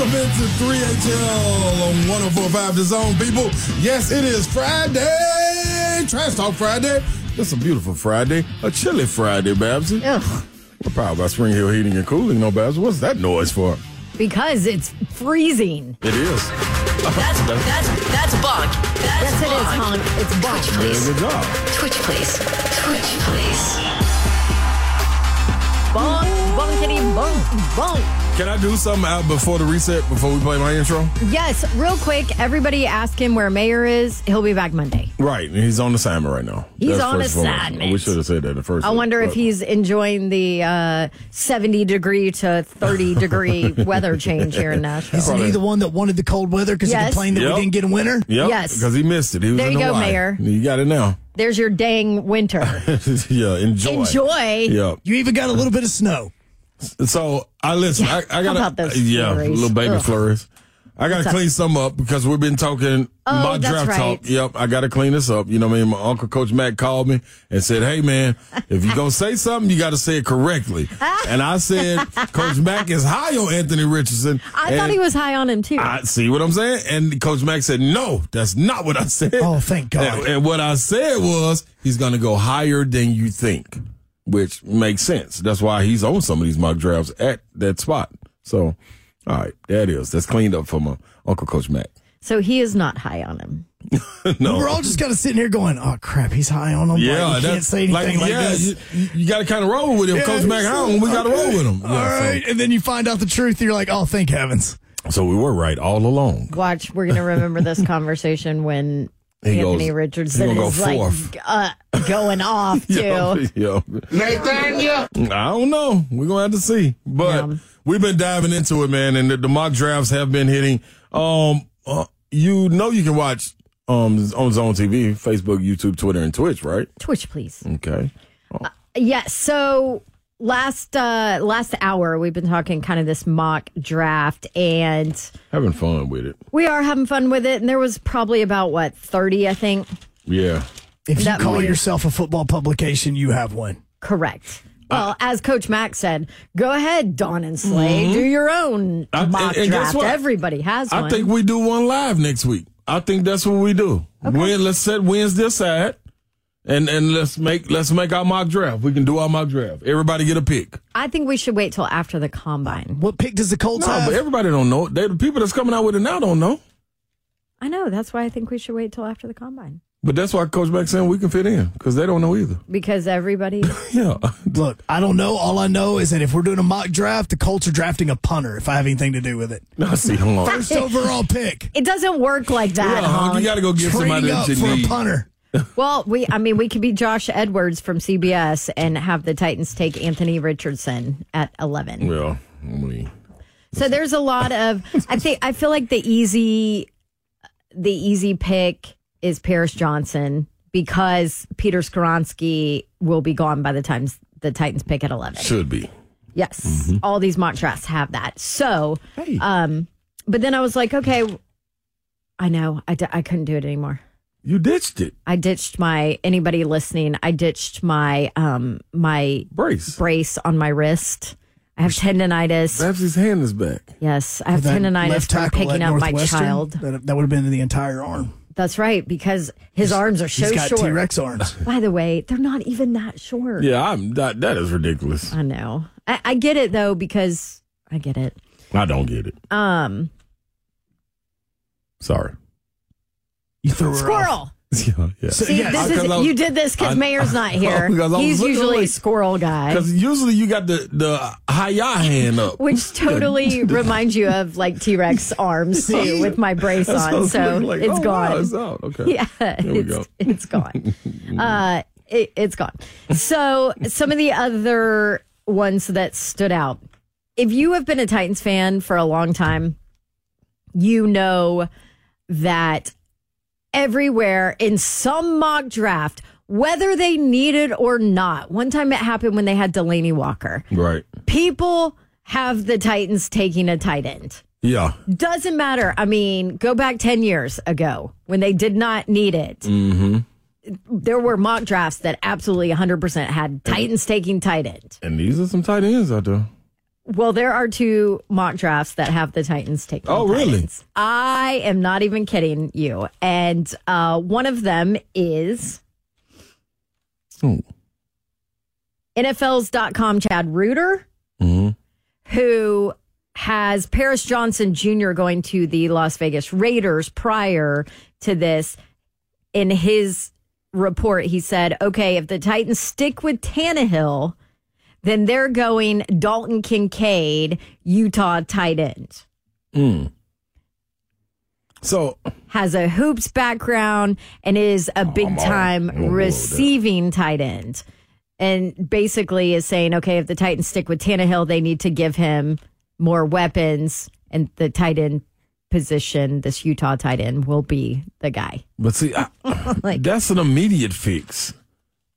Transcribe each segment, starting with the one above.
Welcome into 3HL on 1045 The Zone, people. Yes, it is Friday. Trash Talk Friday. It's a beautiful Friday. A chilly Friday, Babsy. Ugh, We're powered by Spring Hill Heating and Cooling, no, Babsy. What's that noise for? because it's freezing. It is. That's that's that's bunk. That's Yes, it is, bunk. Honk. It's bunk. Twitch, Very please. good job. Twitch, please. Twitch, please. Bunk, bunkity, bunk, bunk. Can I do something out before the reset, before we play my intro? Yes, real quick, everybody ask him where Mayor is. He'll be back Monday. Right. He's on assignment right now. He's on first and assignment. We should have said that the first I wonder if but- he's enjoying the uh, 70 degree to 30 degree weather change here in Nashville. Isn't he the one that wanted the cold weather because Yes. he complained that Yep. we didn't get a winter? Yep, Yes. Because he missed it. He was There in you go, Hawaii. Mayor. You got it now. There's your dang winter. yeah, enjoy. Enjoy. Yeah. You even got a little bit of snow. So I listen. I, I got about those yeah, flurries? little baby Ugh. flurries. I got to clean some up because we've been talking Oh, my that's draft right. talk. Yep, I got to clean this up. You know what I mean? My uncle, Coach Matt, called me and said, "Hey, man, if you're gonna say something, you got to say it correctly." and I said, "Coach Mack is high on Anthony Richardson." I thought he was high on him too. I see what I'm saying. And Coach Mack said, "No, that's not what I said." Oh, thank God. And, and what I said was he's going to go higher than you think, which makes sense. That's why he's on some of these mock drafts at that spot. So, all right, there it is. That's cleaned up from my Uncle Coach Mac. so he is not high on him. no, We're all just kind of sitting here going, "Oh crap, he's high on him." yeah, like, we can't that's say anything like, yeah, this. you, you got to kind of roll with him. Yeah, Coach Mac so- home, we got to roll with him. All Yeah, so- right, and then you find out the truth. You're like, "Oh, thank heavens." So, we were right all along. Watch, we're going to remember this conversation when He Anthony goes- Richardson he go is like uh, going off too. Yeah, yeah. I don't know. We're gonna have to see. But Yeah. we've been diving into it, man, and the, the mock drafts have been hitting. Um, uh, you know, you can watch um on Zone TV, Facebook, YouTube, Twitter, and Twitch, right? Twitch, please. Okay. Yes. so last uh last hour we've been talking kind of this mock draft and Having fun with it. we are having fun with it and there was probably about what 30 I think Yeah. If you call yourself a football publication, you have one. correct. Well, as Coach Mack said, go ahead, Don and Slay, do your own I- mock and- and guess draft. what? Everybody has one. I think we do one live next week. I think that's what we do. When, let's set Wednesday aside. And and let's make let's make our mock draft. We can do our mock draft. Everybody get a pick. I think we should wait till after the combine. What pick does the Colts No, have? but everybody don't know. They, the people that's coming out with it now don't know. I know. That's why I think we should wait till after the combine But that's why Coach Mack saying we can fit in because they don't know either. because everybody. Yeah. Look, I don't know. All I know is that if we're doing a mock draft, the Colts are drafting a punter. If I have anything to do with it, I see. Hold on. first overall pick, It doesn't work like that. Yeah, Hunk, Hunk. you got to go get somebody trading up that for you a punter. Well, we I mean we could be Josh Edwards from CBS and have the Titans take Anthony Richardson at 11. Well, mean, So there's a lot of I think I feel like the easy the easy pick is Paris Johnson because Peter Skoronski will be gone by the time the Titans pick at 11. should be. Yes. All these mock drafts have that. So, um but then I was like, okay, I know. I, d- I couldn't do it anymore. You ditched it. I ditched my anybody listening. I ditched my um my Brace. brace on my wrist. I have tendonitis. Perhaps his hand is back. Yes, I have That tendonitis from picking up my child. That, that would have been the entire arm. That's right, because his arms are so He's got short. T Rex arms. By the way, they're not even that short. Yeah, I'm that. That is ridiculous. I know. I, I get it though because I get it. I don't get it. Um, Sorry. You threw her off. squirrel. Yeah, yeah. See, yes. this is was- you did this because Mayor's not here. Because I was He's usually away. squirrel guy. Because usually you got the the hiya hand up. Which totally reminds you of like T Rex arms too, with my brace That's what I on. was So looking like, it's oh, gone. Wow, it's out. Okay. Yeah, it's, go. it's gone. uh, it, it's gone. So some of the other ones that stood out. If you have been a Titans fan for a long time, you know that everywhere in some mock draft, whether they need it or not. One time it happened when they had Delanie Walker. Right. People have the Titans taking a tight end. Yeah. Doesn't matter. I mean, go back 10 years ago when they did not need it. Mm-hmm. There were mock drafts that absolutely 100% had Titans taking tight end. And these are some tight ends out there. Well, there are two mock drafts that have the Titans taking. Oh, really? I am not even kidding you. And uh, one of them is Ooh. NFL's.com Chad Reuter, Mhm. who has Paris Johnson Jr. going to the Las Vegas Raiders prior to this. In his report, he said, okay, if the Titans stick with Tannehill, then they're going Dalton Kincaid, Utah tight end. Hmm. So Has a hoops background and is a oh, big time I'm all- all receiving tight end. And basically is saying, okay, if the Titans stick with Tannehill, they need to give him more weapons. And the tight end position, this Utah tight end, will be the guy. But see, I, Like- that's an immediate fix.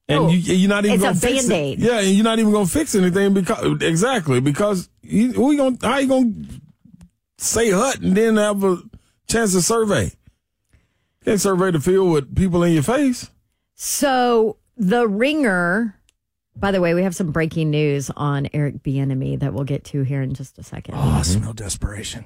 And you, you're not even it's gonna fix it. Band-Aid. Yeah, and you're not even gonna fix anything because exactly because you, we gonna how you gonna say hut and then have a chance to survey? You can't survey the field with people in your face. So the ringer, by the way, we have some breaking news on Eric Bieniemy that we'll get to here in just a second. Oh, I smell desperation.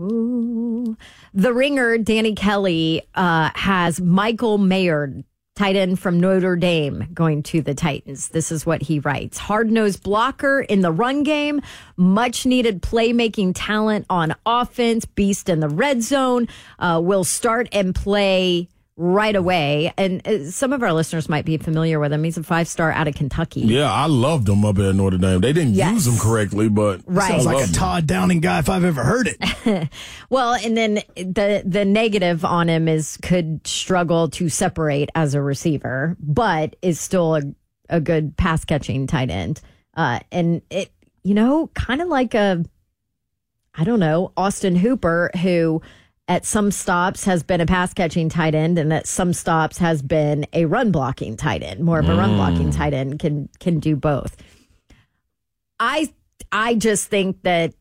Ooh. The ringer, Danny Kelly, uh, has Michael Mayer, tight end from Notre Dame, going to the Titans. This is what he writes Hard nosed blocker in the run game, much needed playmaking talent on offense, beast in the red zone, uh, will start and play right away. And uh, some of our listeners might be familiar with him. He's a five star out of Kentucky. Yeah, I loved him up at Notre Dame. They didn't Yes. use him correctly, but Right. Sounds I like a. Todd Downing guy if I've ever heard it. Well, and then the the negative on him is could struggle to separate as a receiver, but is still a, a good pass catching tight end. Uh, and it, you know, kind of like a, I don't know, Austin Hooper, who at some stops has been a pass catching tight end, and at some stops has been a run blocking tight end. More of a run blocking mm. tight end can can do both. I I just think that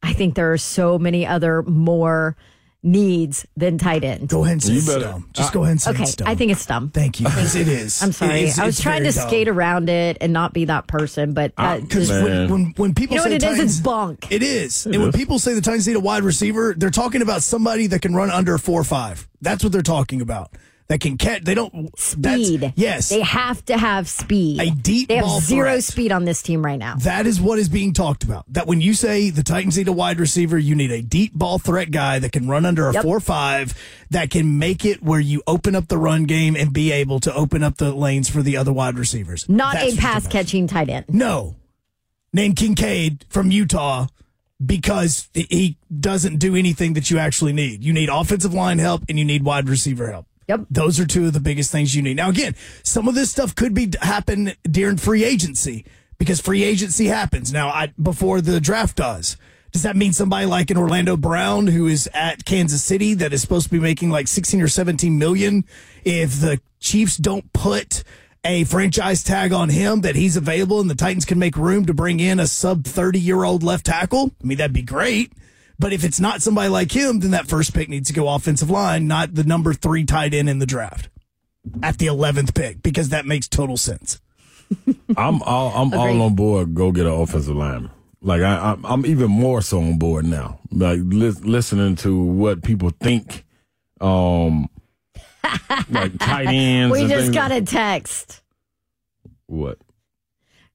I think there are so many other more needs than tight end. Go ahead and say You better- dumb. Just go ahead and say Okay, it's dumb. I think it's dumb. Thank you. 'cause it is. I'm sorry. It is- I was trying to dumb. skate around it and not be that person, but uh, Ah, Because Man. when, when, when people you know say what it is? Titans, It's bunk. It is. and when people say the Titans need a wide receiver, they're talking about somebody that can run under four or five. That's what they're talking about. That can catch. They don't. Speed. Yes. They have to have speed. A deep They have ball zero threat. speed on this team right now. That is what is being talked about. That when you say the Titans need a wide receiver, you need a deep ball threat guy that can run under a Yep. four or five that can make it where you open up the run game and be able to open up the lanes for the other wide receivers. Not That's a pass catching tight end. No. Named Kincaid from Utah because he doesn't do anything that you actually need. You need offensive line help and you need wide receiver help. Yep. Those are two of the biggest things you need. Now, again, some of this stuff could be happen during free agency because free agency happens now I, before the draft does. Does that mean somebody like an Orlando Brown who is at Kansas City that is supposed to be making like 16 or 17 million if the Chiefs don't put a franchise tag on him that he's available and the Titans can make room to bring in a sub 30 year old left tackle? I mean, that'd be great. But if it's not somebody like him, then that first pick needs to go offensive line, not the number three tight end in the draft at the 11th pick, because that makes total sense. I'm all I'm Agreed. all on board. Go get an offensive lineman. Like I, I'm, I'm even more so on board now. Like lis- listening to what people think, um, like tight ends. We just things- got a text. what?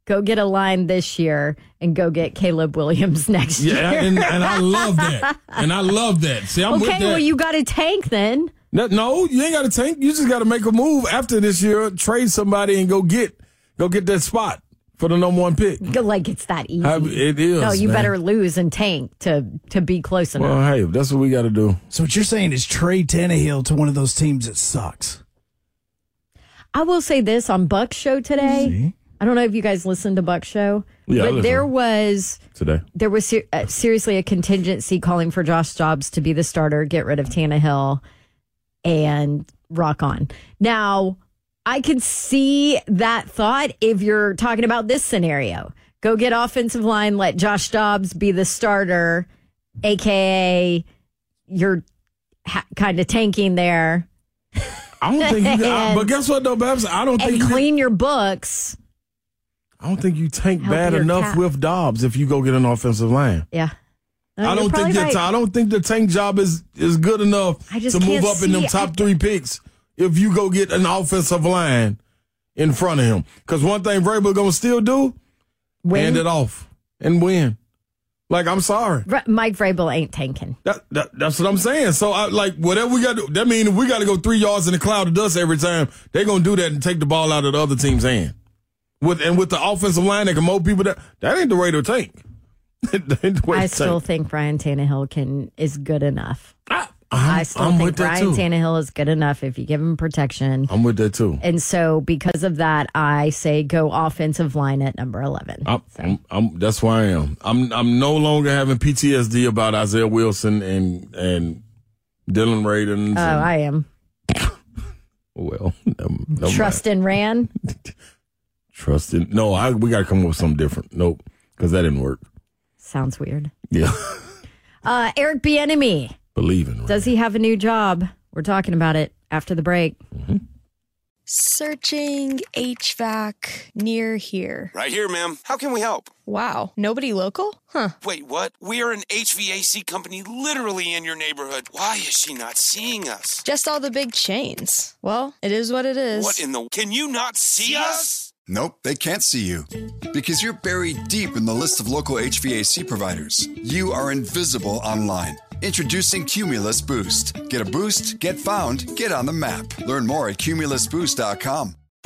Go get a line this year and go get Caleb Williams next Yeah, year. and, and I love that, and I love that. See, I'm with okay, well, you got a tank then. No, no, you ain't got to tank. You just got to make a move after this year. Trade somebody and go get go get that spot for the number one pick. Like it's that easy. I- it is, No, you man. better lose and tank to to be close enough. Well, hey, that's what we got to do. So what you're saying is trade Tannehill to one of those teams that sucks. I will say this on Buck's show today. See? I don't know if you guys listened to Buck's show, Yeah, but there was Today, there was ser- uh, seriously a contingency calling for Josh Dobbs to be the starter, get rid of Tannehill, and rock on. Now, I could see that thought if you're talking about this scenario. Go get offensive line, let Josh Dobbs be the starter, aka you're ha- kind of tanking there, I don't think you. Can, I- but guess what though, Babs? I don't think and you. Can, clean your books. I don't think you tank bad enough cap. with Dobbs if you go get an offensive line. Yeah. No, I don't think right. I don't think the tank job is is good enough to move up in them top I- three picks if you go get an offensive line in front of him. Because one thing Vrabel gonna still do, Win. hand it off and win. Like I'm sorry. Mike Vrabel ain't tanking. That, that that's what I'm saying. So I like whatever we got to that means we got to go three yards in a cloud of dust every time, they're gonna do that and take the ball out of the other team's hand. With and with the offensive line that can mow people that that ain't the way to tank. That ain't the way I still tank. think Brian Tannehill can is good enough. I'm, I still I'm think Brian. Tannehill is good enough if you give him protection. I'm with that too. And so because of that, I say go offensive line at number eleven. I'm, I'm, I'm, that's where I am. I'm I'm no longer having PTSD about Isaiah Wilson and and Dillon Radunz. Oh, and, I am. well, never mind. Trust in Ran. trust in. No, I we got to come up with something different. Nope, because that didn't work. Sounds weird. Yeah, Uh, Eric Bieniemy. believe in. Does he have a new job? We're talking about it after the break. Searching HVAC near here. Right here, ma'am. How can we help? Wow, nobody local? Huh. Wait, what? We are an HVAC company literally in your neighborhood. Why is she not seeing us? Just all the big chains. Well, it is what it is. What in the. Can you not see us? Nope, they can't see you. Because you're buried deep in the list of local HVAC providers. You are invisible online. Introducing Cumulus Boost. Get a boost, get found, get on the map. Learn more at cumulusboost.com.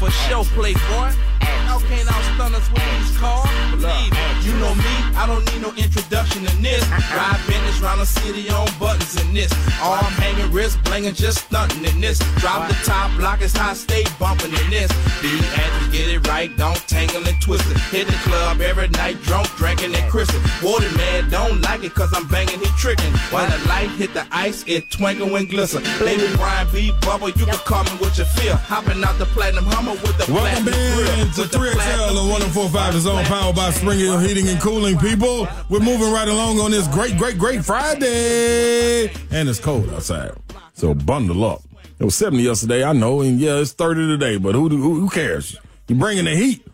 For show, playboy. How can outstun us with these cars? Believe it, you know me, I don't need no introduction in this. Ride business round the city on buttons in this. Arm hanging, wrist blinging, just stunting in this. Drop the top, block is high, stay bumping in this. Be actors, get it right, don't tangle and twist it. Hit the club every night, drunk, drinking and crystal. Water man don't like it cause I'm banging, he tricking. When the light hit the ice, it twinkle and glisten. Baby Brian B. Bubble, you can call me what you feel. Hopping out the platinum Hummer with the Welcome platinum grill. In to the 3XL platinum on 1045 is on powered by Spring Hill Heating and Cooling. People, we're moving right along on this great, great, great Friday. And it's cold outside. So bundle up. It was 70 yesterday, I know, and yeah, it's 30 today, but who, who, who cares? You're bringing the heat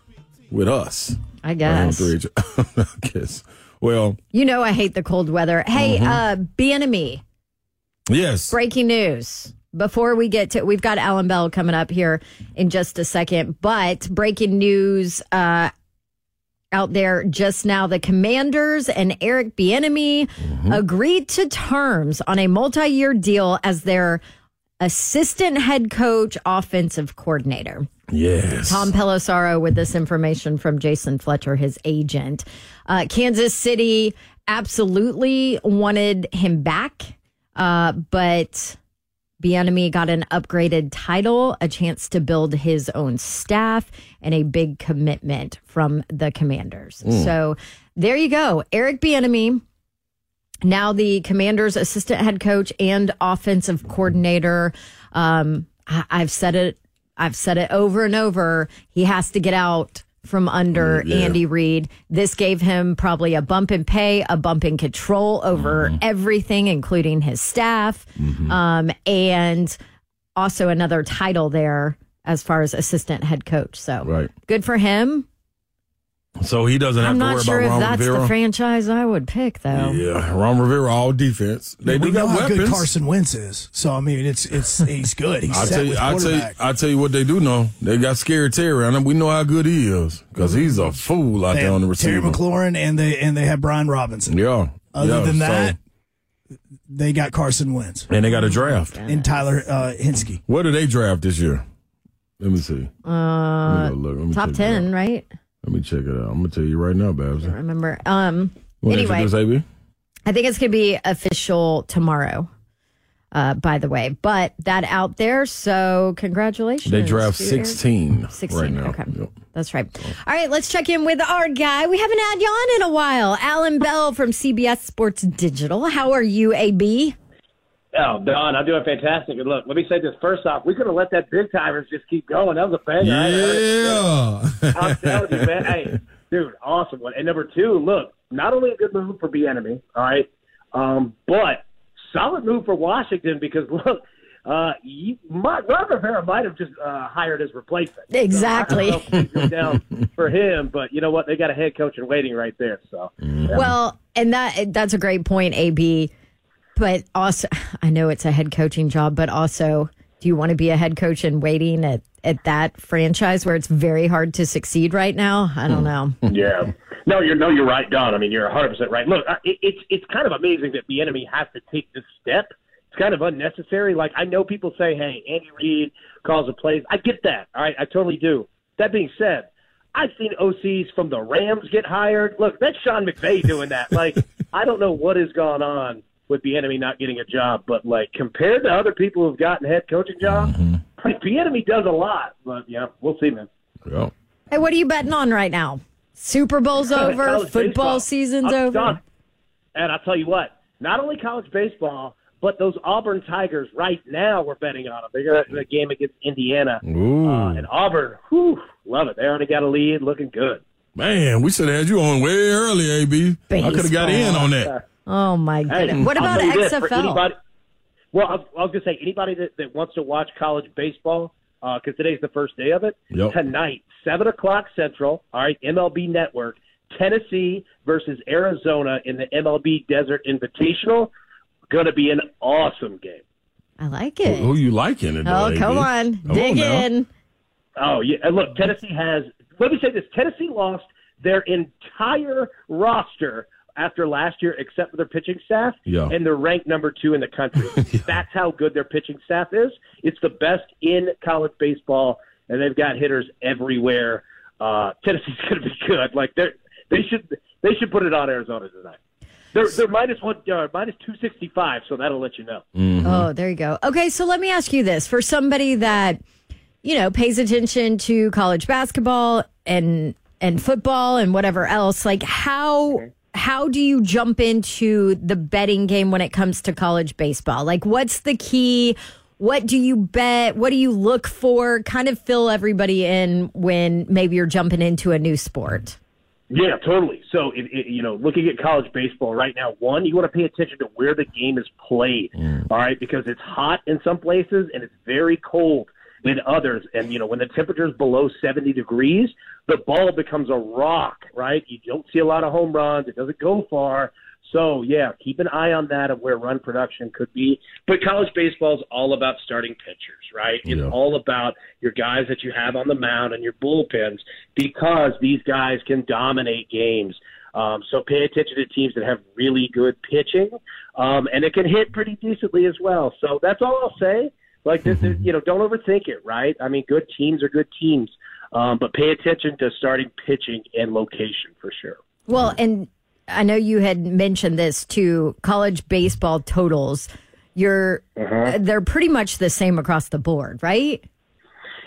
with us. I guess. Right I guess. Well, You know I hate the cold weather. Hey, Mm-hmm. uh, Bieniemy. yes. Breaking news. Before we get to, we've got Alan Bell coming up here in just a second, but breaking news uh, out there just now: the Commanders and Eric Bieniemy agreed to terms on a multi-year deal as their assistant head coach, offensive coordinator. Yes. Tom Pelissero with this information from Jason Fletcher, his agent. Uh, Kansas City absolutely wanted him back, uh, but Bieniemy got an upgraded title, a chance to build his own staff, and a big commitment from the Commanders. So there you go, Eric Bieniemy. Now the Commanders' assistant head coach and offensive coordinator. Um, I, I've said it. I've said it over and over. He has to get out from under Yeah. Andy Reid. This gave him probably a bump in pay, a bump in control over Mm-hmm. everything, including his staff, um, and also another title there as far as assistant head coach. So Right. good for him. So he doesn't have I'm to not worry sure about if that's the franchise I would pick, though. yeah, Ron Rivera all defense. They we do know got how good. Carson Wentz is. So I mean, it's it's he's good. He's I set tell you, with I tell you. I tell you what they do know. They got scary Terry, and we know how good he is because he's a fool out They there on the have Terry. McLaurin and they and they have Brian Robinson. Yeah. Other yeah, than so- that, they got Carson Wentz and they got a draft. and Taylor uh, Heinicke. What did they draft this year? Let me see. Uh, Let me look. Let me top 10, out. right? Let me check it out. I'm gonna tell you right now, Babs. I remember. Um, wanna anyway, AB? I think it's to be official tomorrow, uh, by the way. But that out there, so congratulations. They draft to 16, 16, right now. okay. Yep. That's right. All right, let's check in with our guy. We haven't had you on in a while. Alan Bell from CBS Sports Digital. How are you, AB? Oh, Don, I'm doing fantastic. And look, let me say this first off. We could have let that Big Tymers just keep going. That was a banger. Yeah. I'm telling you, man. Hey, dude, awesome one. And number two, look, not only a good move for Bieniemy, all right, um, but solid move for Washington because look, uh, you, my, Ron Rivera might have just uh, hired his replacement. So I don't Exactly. know if things go down for him, but you know what? They got a head coach in waiting right there. So, yeah. Well, and that that's a great point, AB. But also, I know it's a head coaching job, but also, do you want to be a head coach and waiting at, at that franchise where it's very hard to succeed right now? I don't hmm. know. Yeah. No, you're no, you're right, Don. I mean, you're 100 percent right. Look, it, it's it's kind of amazing that Bieniemy has to take this step. It's kind of unnecessary. Like I know people say, "Hey, Andy Reid calls the plays." I get that. All right, I totally do. That being said, I've seen OCs from the Rams get hired. Look, that's Sean McVay doing that. Like, I don't know what has gone on with Bieniemy not getting a job, but like compared to other people who've gotten head coaching jobs, like Bieniemy does a lot. But yeah, we'll see, man. Yeah. Hey, what are you betting on right now? Super Bowl's over, football baseball. season's I'm over. done. And I'll tell you what, not only college baseball, but those Auburn Tigers right now we're betting on them. They got a game against Indiana. Ooh. Uh, and Auburn, whew, love it. They already got a lead, looking good. Man, we should have had you on way early, AB. I could have got in on that. Oh my Hey, goodness! What about tell you this, XFL? anybody- well, I was, I was going to say anybody that, that wants to watch college baseball, uh, because today's the first day of it. Yep. Tonight, seven o'clock Central. All right, MLB Network. Tennessee versus Arizona in the MLB Desert Invitational. Going to be an awesome game. I like it. who you liking it? Oh, come on, dig now. in. Oh yeah, and look, Tennessee has. Let me say this: Tennessee lost their entire roster after last year, except for their pitching staff, Yeah. and they're ranked number two in the country. That's how good their pitching staff is. It's the best in college baseball, and they've got hitters everywhere. Uh, Tennessee's going to be good. Like they they should they should put it on Arizona tonight. They're they're minus one uh, minus two sixty five, so that'll let you know. Oh, there you go. Okay, so let me ask you this: for somebody that you know pays attention to college basketball and and football and whatever else, like how how do you jump into the betting game when it comes to college baseball? Like, what's the key? What do you bet? What do you look for? Kind of fill everybody in when maybe you're jumping into a new sport. Yeah, totally. So, if, if, you know, looking at college baseball right now, one, you want to pay attention to where the game is played. Mm. All right, because it's hot in some places and it's very cold in others. And you know, when the temperature is below seventy degrees, the ball becomes a rock. Right? You don't see a lot of home runs. It doesn't go far. So yeah, keep an eye on that of where run production could be. But college baseball is all about starting pitchers, right? It's Yeah. all about your guys that you have on the mound and your bullpens because these guys can dominate games. Um, so pay attention to teams that have really good pitching, um, and it can hit pretty decently as well. So that's all I'll say. Like this, is, you know, don't overthink it, right? I mean, good teams are good teams, um, but pay attention to starting pitching and location for sure. Well, and I know you had mentioned this too. College baseball totals, you're Uh-huh. they're pretty much the same across the board, right?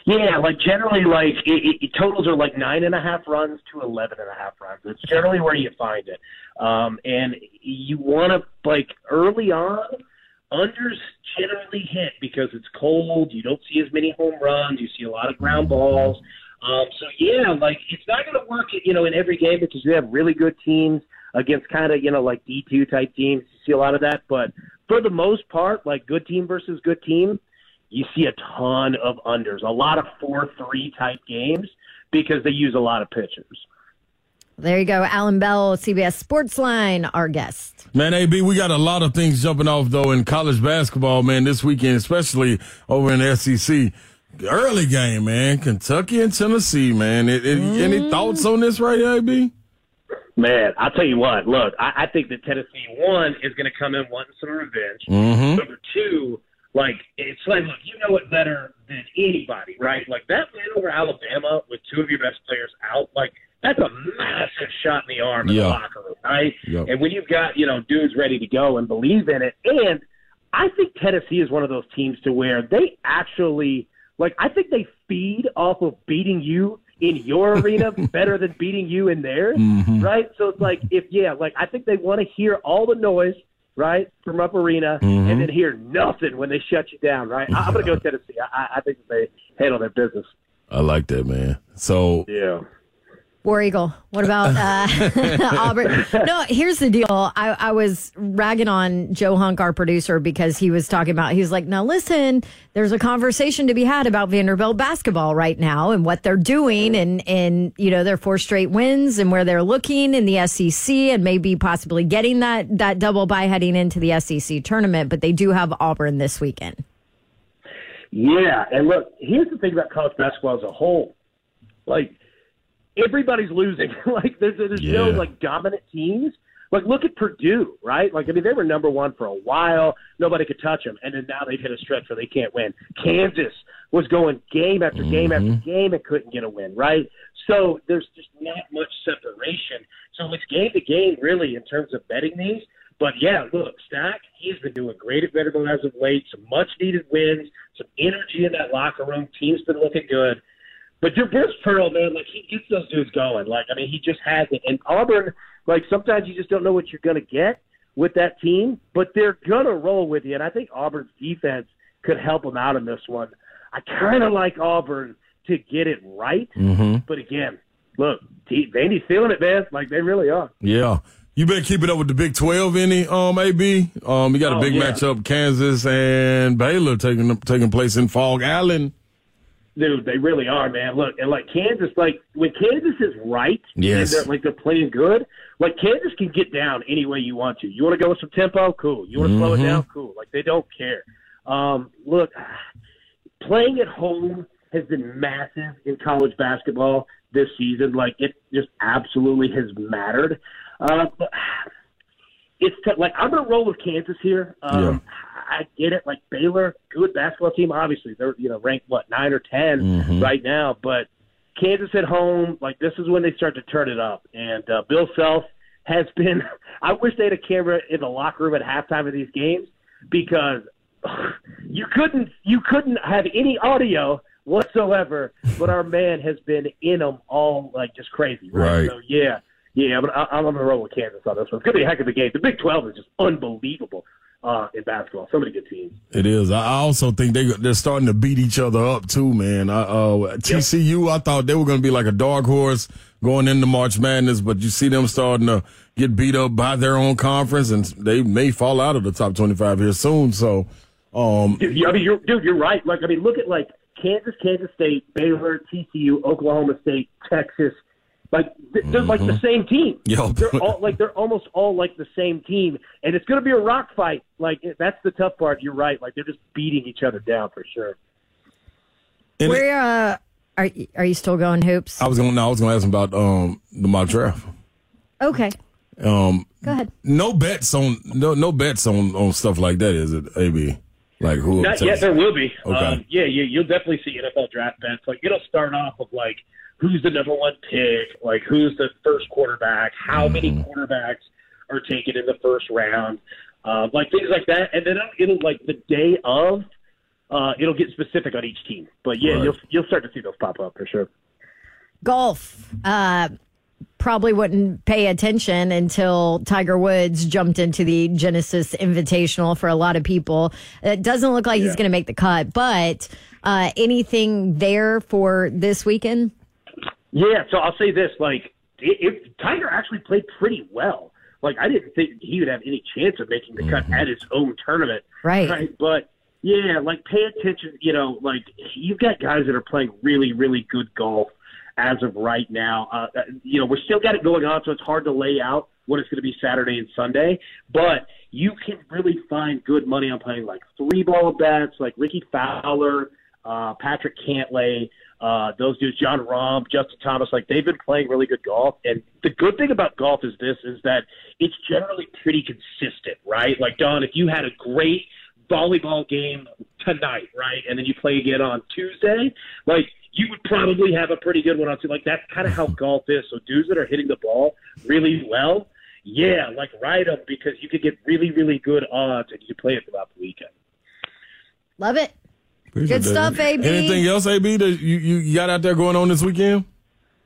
Yeah, like generally, like it, it totals are like nine and a half runs to eleven and a half runs. It's generally where you find it, um, and you want to like early on. Unders generally hit because it's cold. You don't see as many home runs. You see a lot of ground balls. Um, so yeah, like it's not going to work, you know, in every game because you have really good teams against kind of you know like D two type teams. You see a lot of that, but for the most part, like good team versus good team, you see a ton of unders, a lot of four three type games because they use a lot of pitchers. There you go. Alan Bell, CBS Sportsline, our guest. Man, AB, we got a lot of things jumping off though in college basketball, man, this weekend, especially over in the SEC. Early game, man. Kentucky and Tennessee, man. It, it, Any thoughts on this right here, AB? Man, I'll tell you what. Look, I, I think that Tennessee one is going to come in wanting some revenge. Mhm. Number two, like it's like, look, you know it better than anybody, right? Like that win over Alabama with two of your best players out, like that's a massive shot in the arm in Yeah. the locker room, right? Yep. And when you've got you know dudes ready to go and believe in it, and I think Tennessee is one of those teams to where they actually like I think they feed off of beating you in your arena better than beating you in theirs, Mhm. right? So it's like if yeah, like I think they want to hear all the noise, right, from up arena, Mhm. and then hear nothing when they shut you down, right? I- I'm gonna go Tennessee. I, I- I think they handle their business. I like that, man. So Yeah. War Eagle. What about uh, Auburn? No, here's the deal. I, I was ragging on Joe Hunk, our producer, because he was talking about, he was like, now listen, there's a conversation to be had about Vanderbilt basketball right now and what they're doing and, and, you know, their four straight wins and where they're looking in the SEC and maybe possibly getting that, that double bye heading into the SEC tournament. But they do have Auburn this weekend. Yeah, and look, here's the thing about college basketball as a whole. Like everybody's losing. like there's there's no like dominant teams. Like look at Purdue, right? Like I mean they were number one for a while. Nobody could touch them, and then now they've hit a stretch where they can't win. Kansas was going game after game after mm-hmm. game and couldn't get a win, right? So there's just not much separation. So it's game to game really in terms of betting these. But yeah, look, Stack, he's been doing great at Vanderbilt as of late. Some much needed wins, some energy in that locker room. Team's been looking good. But your Bruce Pearl, man, like he gets those dudes going. Like I mean, he just has it. And Auburn, like sometimes you just don't know what you're going to get with that team, but they're going to roll with you. And I think Auburn's defense could help them out in this one. I kind of like Auburn to get it right, Mhm. but again, look, Vandy's feeling it, man. Like they really are. Yeah. You been keeping up with the Big Twelve any um AB? Um you got a Oh, big yeah. matchup, Kansas and Baylor taking taking place in Phog Allen. Dude, they really are, man. Look, and like Kansas, like when Kansas is right, Yes. and they're, like they're playing good, like Kansas can get down any way you want to. You want to go with some tempo, cool. You want to slow it Mhm. down, cool. Like they don't care. Um, look, playing at home has been massive in college basketball this season. Like it just absolutely has mattered. Uh, but it's t- like I'm gonna roll with Kansas here. Um, I get it. Like Baylor, good basketball team. Obviously, they're you know ranked what nine or 10 Mhm. right now. But Kansas at home, like this is when they start to turn it up. And uh, Bill Self has been. I wish they had a camera in the locker room at halftime of these games because you couldn't you couldn't have any audio whatsoever. But our man has been in them all like just crazy. Right. Right. So yeah. Yeah, I'm, I'm going to roll with Kansas on this one. It's going to be a heck of a game. The Big 12 is just unbelievable uh, in basketball. So many good teams. It is. I I also think they they're starting to beat each other up too, man. I, uh, TCU, I thought they were going to be like a dark horse going into March Madness, but you see them starting to get beat up by their own conference, and they may fall out of the top twenty-five here soon. So, um, Dude, I mean, you're, dude, you're right. Like, I mean, look at like Kansas, Kansas State, Baylor, TCU, Oklahoma State, Texas. Like they're like the same team. Yo. They're all like they're almost all like the same team, and it's going to be a rock fight. Like that's the tough part. You're right. Like they're just beating each other down for sure. Where uh, are, are you still going hoops? I was going. to I was going to ask about um the mock draft. Okay. Um, Go ahead. no bets on no no bets on on stuff like that. Is it? Ab like who? Not yet. There will be. Okay. Um, yeah, you, you'll definitely see NFL draft bets. Like it'll start off with like who's the number one pick, like who's the first quarterback, how many quarterbacks are taken in the first round, uh, like things like that. And then it'll, it'll like the day of, uh, it'll get specific on each team. But yeah, Right. you'll you'll start to see those pop up for sure. Golf. Uh, probably wouldn't pay attention until Tiger Woods jumped into the Genesis Invitational for a lot of people. It doesn't look like he's going to make the cut, but uh, anything there for this weekend? Yeah, so I'll say this: like, if, if Tiger actually played pretty well. Like, I didn't think he would have any chance of making the cut at his own tournament. Right. Right. But yeah, like, pay attention. You know, like you've got guys that are playing really, really good golf as of right now. Uh, uh, you know, we're still got it going on, so it's hard to lay out what it's going to be Saturday and Sunday. But you can really find good money on playing like three ball bets, like Rickie Fowler, uh, Patrick Cantlay, uh, those dudes, Jon Rahm, Justin Thomas, like they've been playing really good golf. And the good thing about golf is this: is that it's generally pretty consistent, right? Like Don, if you had a great volleyball game tonight, right, and then you play again on Tuesday, like you would probably have a pretty good one on Tuesday. Like that's kind of how golf is. So dudes that are hitting the ball really well, yeah, like ride them because you could get really, really good odds and you can play it throughout the weekend. Love it. Appreciate Good that. stuff, AB. Anything else, AB, that you, you got out there going on this weekend?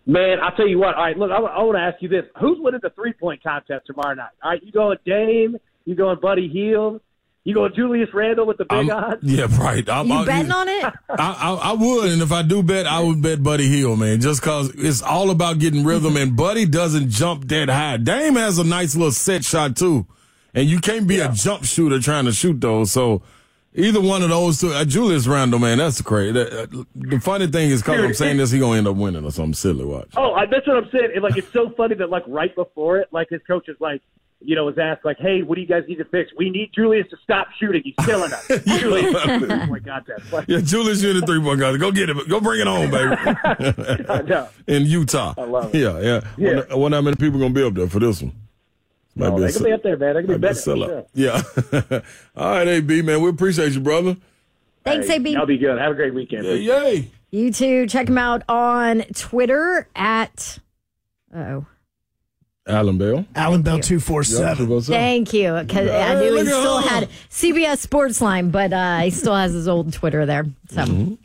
Man, I'll tell you what. All right, look, I, I want to ask you this: Who's winning the three point contest tomorrow night? All right, you going Dame? You going Buddy Hield? You going Julius Randle with the big odds? Yeah, right. I'm, You I- betting on it? I, I, I would, and if I do bet, I would bet Buddy Hield, man, just because it's all about getting rhythm, and Buddy doesn't jump that high. Dame has a nice little set shot too, and you can't be a jump shooter trying to shoot those. So either one of those two, uh, Julius Randle, man, that's crazy. That, uh, the funny thing is, because I'm saying this, he gonna end up winning or something silly. Watch. Oh, I, that's what I'm saying. And, like, it's so funny that like right before it, like his coach is like, you know, was asked like, "Hey, what do you guys need to fix? We need Julius to stop shooting. He's killing us." Julius, oh my God, like, Yeah, Julius shooting three point guys. Go get it. Go bring it on, baby. I. In Utah. I love it. Yeah, yeah. Yeah. Wonder, wonder how many people gonna be up there for this one. Might Oh, be they can be up there, man. They can be might be a better. for sure. Yeah. All right, AB, man. We appreciate you, brother. Thanks, Hey, AB. I'll be good. Have a great weekend. Yeah, yay. You too. Check him out on Twitter at. Oh, Alan Bell. Alan Bell two four seven. thank you. Because I knew he still had CBS Sportsline, but uh, he still has his old Twitter there. So.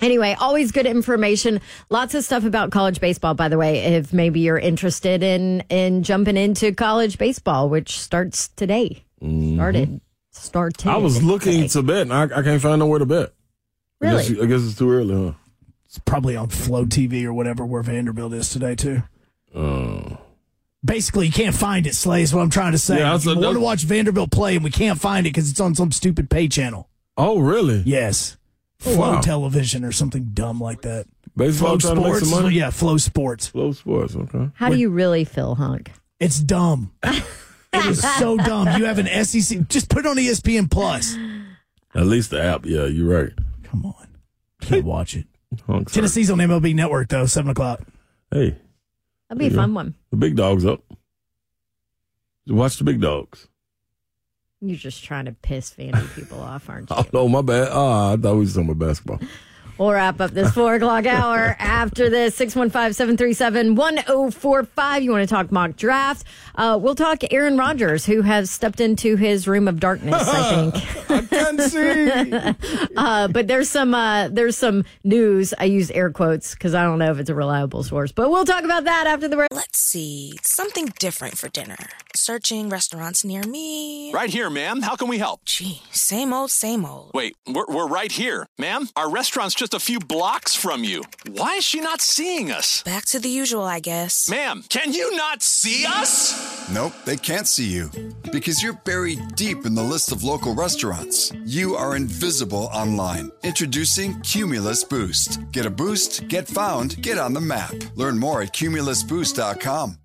Anyway, always good information. Lots of stuff about college baseball, by the way. If maybe you're interested in in jumping into college baseball, which starts today. Started. Started. I was looking today. to bet, and I, I can't find nowhere to bet. I guess, Really? I guess it's too early, huh? It's probably on Flow TV or whatever where Vanderbilt is today too. Uh, Basically, you can't find it. Slay is what I'm trying to say. Yeah, Yeah, that's a- you want to watch Vanderbilt play, and we can't find it because it's on some stupid pay channel. oh, really? Yes, Oh, Flow wow. Television or something dumb like that. Baseball Flow trying to make Sports. some money? Yeah, FloSports. Flow Sports, okay. How do you really feel, Hunk? It's dumb. it is so dumb. You have an SEC. Just put it on ESPN Plus. At least the app, yeah, you're right. Come on, can't watch it. Hunks hurt. Tennessee's on MLB Network though, seven o'clock. Hey, That'd be a Yeah. fun one. the big dog's up. Watch the big dogs. You're just trying to piss Vandy people off, aren't you? Oh, no, my bad. Ah, I thought we was talking about basketball. We'll wrap up this four o'clock hour after this 615 737 1045. You want to talk mock draft? Uh, we'll talk Aaron Rodgers, who has stepped into his room of darkness, I think. I can't see. Uh, but there's some uh, there's some news. I use air quotes because I don't know if it's a reliable source. But we'll talk about that after the break. Let's see. Something different for dinner. Searching restaurants near me. Right here, ma'am. How can we help? Gee, same old, same old. Wait, we're, we're right here. Ma'am, our restaurant's just a few blocks from you. Why is she not seeing us? Back to the usual, I guess. Ma'am, can you not see us? Nope, they can't see you. Because you're buried deep in the list of local restaurants. You are invisible online. Introducing Cumulus Boost. Get a boost, get found, get on the map. Learn more at cumulusboost.com.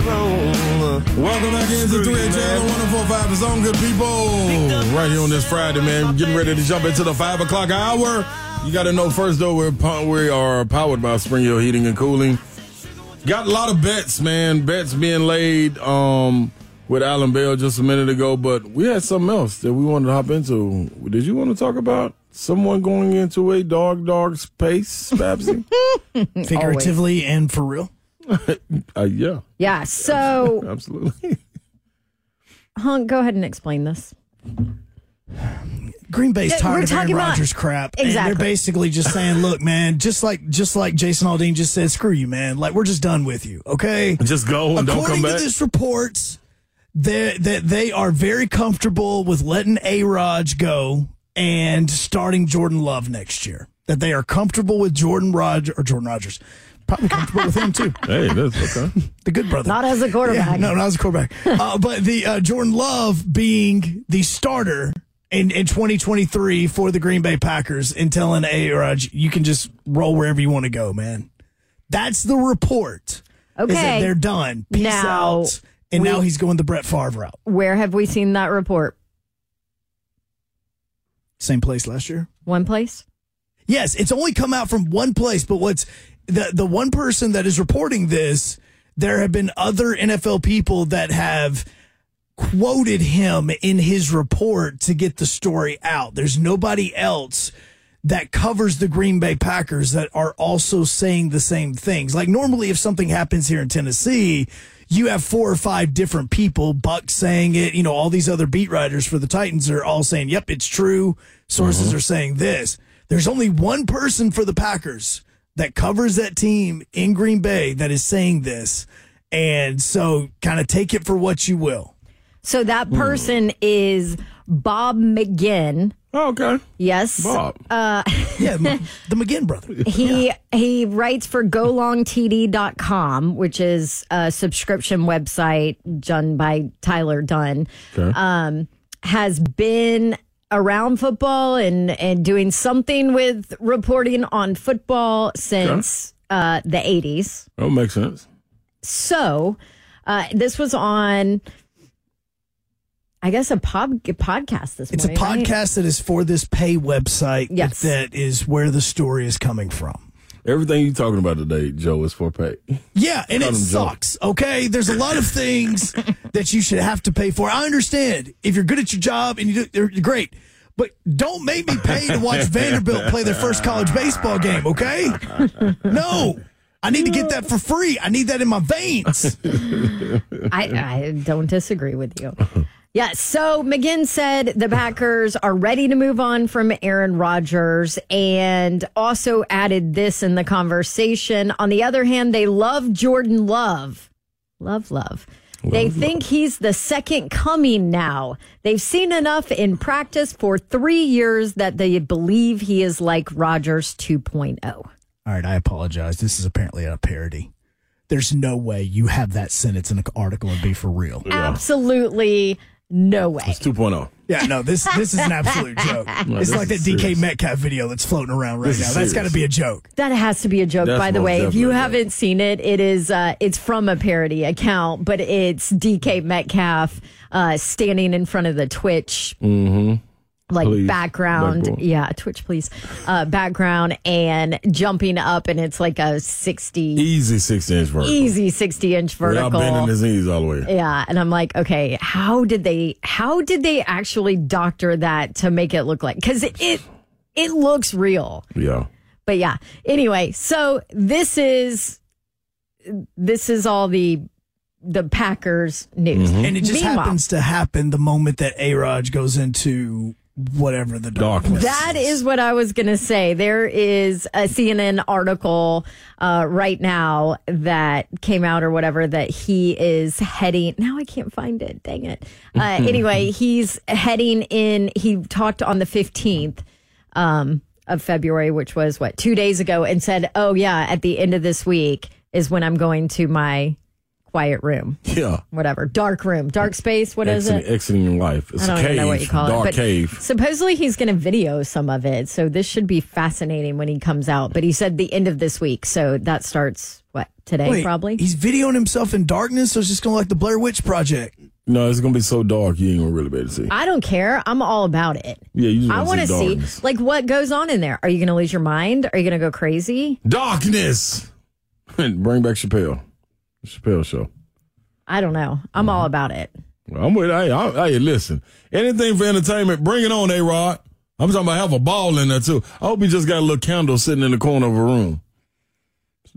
Payroll. Welcome back into 3 HL 1045 The Zone, good people. Right here on this Friday, man. Getting ready to jump into the 5 o'clock hour. You got to know first, though, we're, we are powered by Spring Hill Heating and Cooling. Got a lot of bets, man. Bets being laid um, with Alan Bell just a minute ago, but we had something else that we wanted to hop into. Did you want to talk about someone going into a dog dog space, Babsy? Figuratively and for real. uh, yeah, Yeah. So, absolutely. Hunk, go ahead and explain this. Green Bay's Yeah, tired we're of Aaron talking about- Rodgers crap. And Exactly. they're basically just saying, look, man, just like just like Jason Aldean just said, screw you, man. Like we're just done with you. Okay. Just go and don't According come back. According to this report, that that they are very comfortable with letting A Raj go and starting Jordan Love next year. That they are comfortable with Jordan Rogers or Jordan Rogers. Probably comfortable with him too. Hey, that's okay. The good brother. Not as a quarterback. Yeah, no, not as a quarterback. uh, but the uh, Jordan Love being the starter in, in 2023 for the Green Bay Packers and telling A Raj, you can just roll wherever you want to go, man. That's the report. Is that Okay. they're done. Peace Now, out. And we- now he's going the Brett Favre route. Where have we seen that report? Same place last year. One place? Yes, it's only come out from one place, but what's the the one person that is reporting this, there have been other NFL people that have quoted him in his report to get the story out. There's nobody else that covers the Green Bay Packers that are also saying the same things. Like normally if something happens here in Tennessee, you have four or five different people, Buck saying it, you know, all these other beat writers for the Titans are all saying, "Yep, it's true." Sources mm-hmm. are saying this. There's only one person for the Packers that covers that team in Green Bay that is saying this. And so kind of take it for what you will. So that person is Bob McGinn. Oh, okay. Yes. Bob. Uh, Yeah, the McGinn brother. he he writes for golongtd.com, which is a subscription website done by Tyler Dunne. Okay. Um, has been around football and and doing something with reporting on football since uh, the 80s. That makes sense. So, uh, this was on, I guess, a pod, podcast this It's a morning. right? podcast that is for this pay website Yes. that is where the story is coming from. Everything you're talking about today, Joe, is for pay. Yeah, and it it 'em, Joe. sucks. Okay, there's a lot of things that you should have to pay for. I understand if you're good at your job and you do, you're great, but don't make me pay to watch Vanderbilt play their first college baseball game. Okay, no, I need to get that for free. I need that in my veins. I, I don't disagree with you. Yeah, so McGinn said the Packers are ready to move on from Aaron Rodgers and also added this in the conversation. On the other hand, they love Jordan Love. Love, love. they think he's the second coming now. They've seen enough in practice for three years that they believe he is like Rodgers oh. 2.0. All right, I apologize. This is apparently a parody. There's no way you have that sentence in an article and be for real. Absolutely no way. It's 2.0. Yeah, no, this this is an absolute joke. No, it's this like that is DK. Metcalf video that's floating around right This now. That's got to be a joke. That has to be a joke, That's by the way. If you haven't seen it, it is uh, it's from a parody account, but it's DK Metcalf uh, standing in front of the Twitch Mm-hmm. Like Please, background, backboard. yeah, Twitch please, uh, background, and jumping up, and it's like a sixty Easy 60 inch vertical. easy sixty inch Without bending his knees all the way. Yeah, and I'm like, okay, how did they how did they actually doctor that to make it look like cuz it it looks real. Yeah. But yeah, anyway, so this is this is all the the Packers news. And it just Meanwhile, happens to happen the moment that A Raj goes into whatever the darkness. That is what I was going to say. There is a CNN article uh, right now that came out or whatever that he is heading. Now I can't find it. Dang it. Uh, anyway, he's heading in. He talked on the 15th um, of February, which was what, two days ago, and said, Oh, yeah, at the end of this week is when I'm going to my quiet room, Yeah. whatever, dark room, dark space. What is exiting, it? exiting life. It's I don't a cave. even know what you call dark it. But cave. supposedly he's going to video some of it, so this should be fascinating when he comes out. But he said the end of this week, so that starts what today Wait, probably. He's videoing himself in darkness, so it's just going to like the Blair Witch Project. No, it's gonna be so dark you ain't gonna really be able to see. I don't care. I'm all about it. Yeah, you just I want to see darkness. like what goes on in there. Are you going to lose your mind? Are you going to go crazy? Darkness. Bring back Chappelle. Chappelle show. I don't know. I'm all about it. I'm with. Hey, I, hey, listen. Anything for entertainment, bring it on, A Rod. I'm talking about have a ball in there too. I hope he just got a little candle sitting in the corner of a room,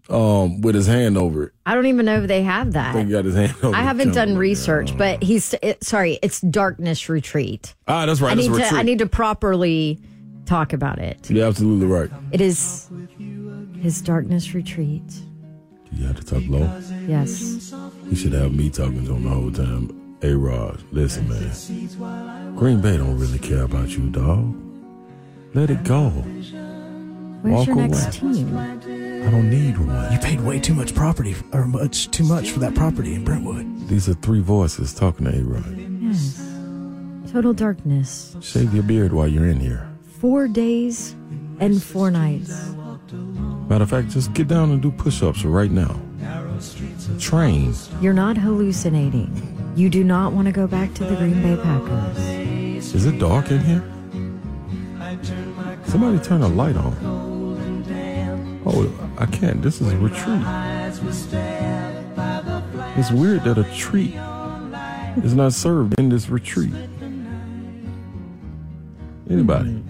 um, with his hand over it. I don't even know if they have I think that. he got his hand over. I haven't done research, but he's it, sorry. It's darkness retreat. Ah, that's right. I That's need to. retreat. I need to properly talk about it. You're absolutely right. It is his darkness retreat. You have to talk low. Yes. You should have me talking to him the whole time. A Rod, listen, man. Green Bay don't really care about you, dog. Let it go. Where's Walk your away. next team? I don't need one. You paid way too much property, or much too much for that property in Brentwood. These are three voices talking to A Rod. Yes. Total darkness. Shave your beard while you're in here. Four days and four nights. Matter of fact, just get down and do push ups right now. Train. You're not hallucinating. You do not want to go back to the Green Bay Packers. Is it dark in here? Somebody turn a light on. Oh, I can't. This is a retreat. It's weird that a treat is not served in this retreat. Anybody?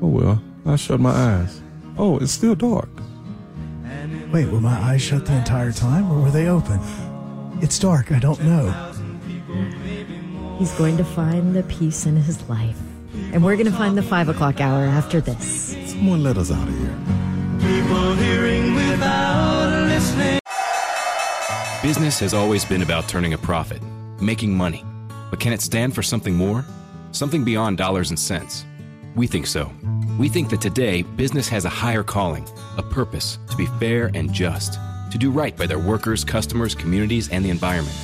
Oh well, I shut my eyes. Oh, it's still dark. Wait, were my eyes shut the entire time, or were they open? It's dark. I don't know. He's going to find the peace in his life. And we're going to find the five o'clock hour after this. Someone let us out of here. People hearing without listening. Business has always been about turning a profit, making money. But can it stand for something more? Something beyond dollars and cents? We think so. We think that today, business has a higher calling, a purpose to be fair and just, to do right by their workers, customers, communities, and the environment.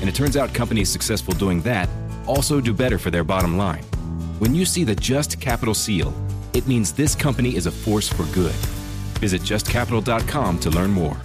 And it turns out companies successful doing that also do better for their bottom line. When you see the Just Capital seal, it means this company is a force for good. Visit justcapital.com to learn more.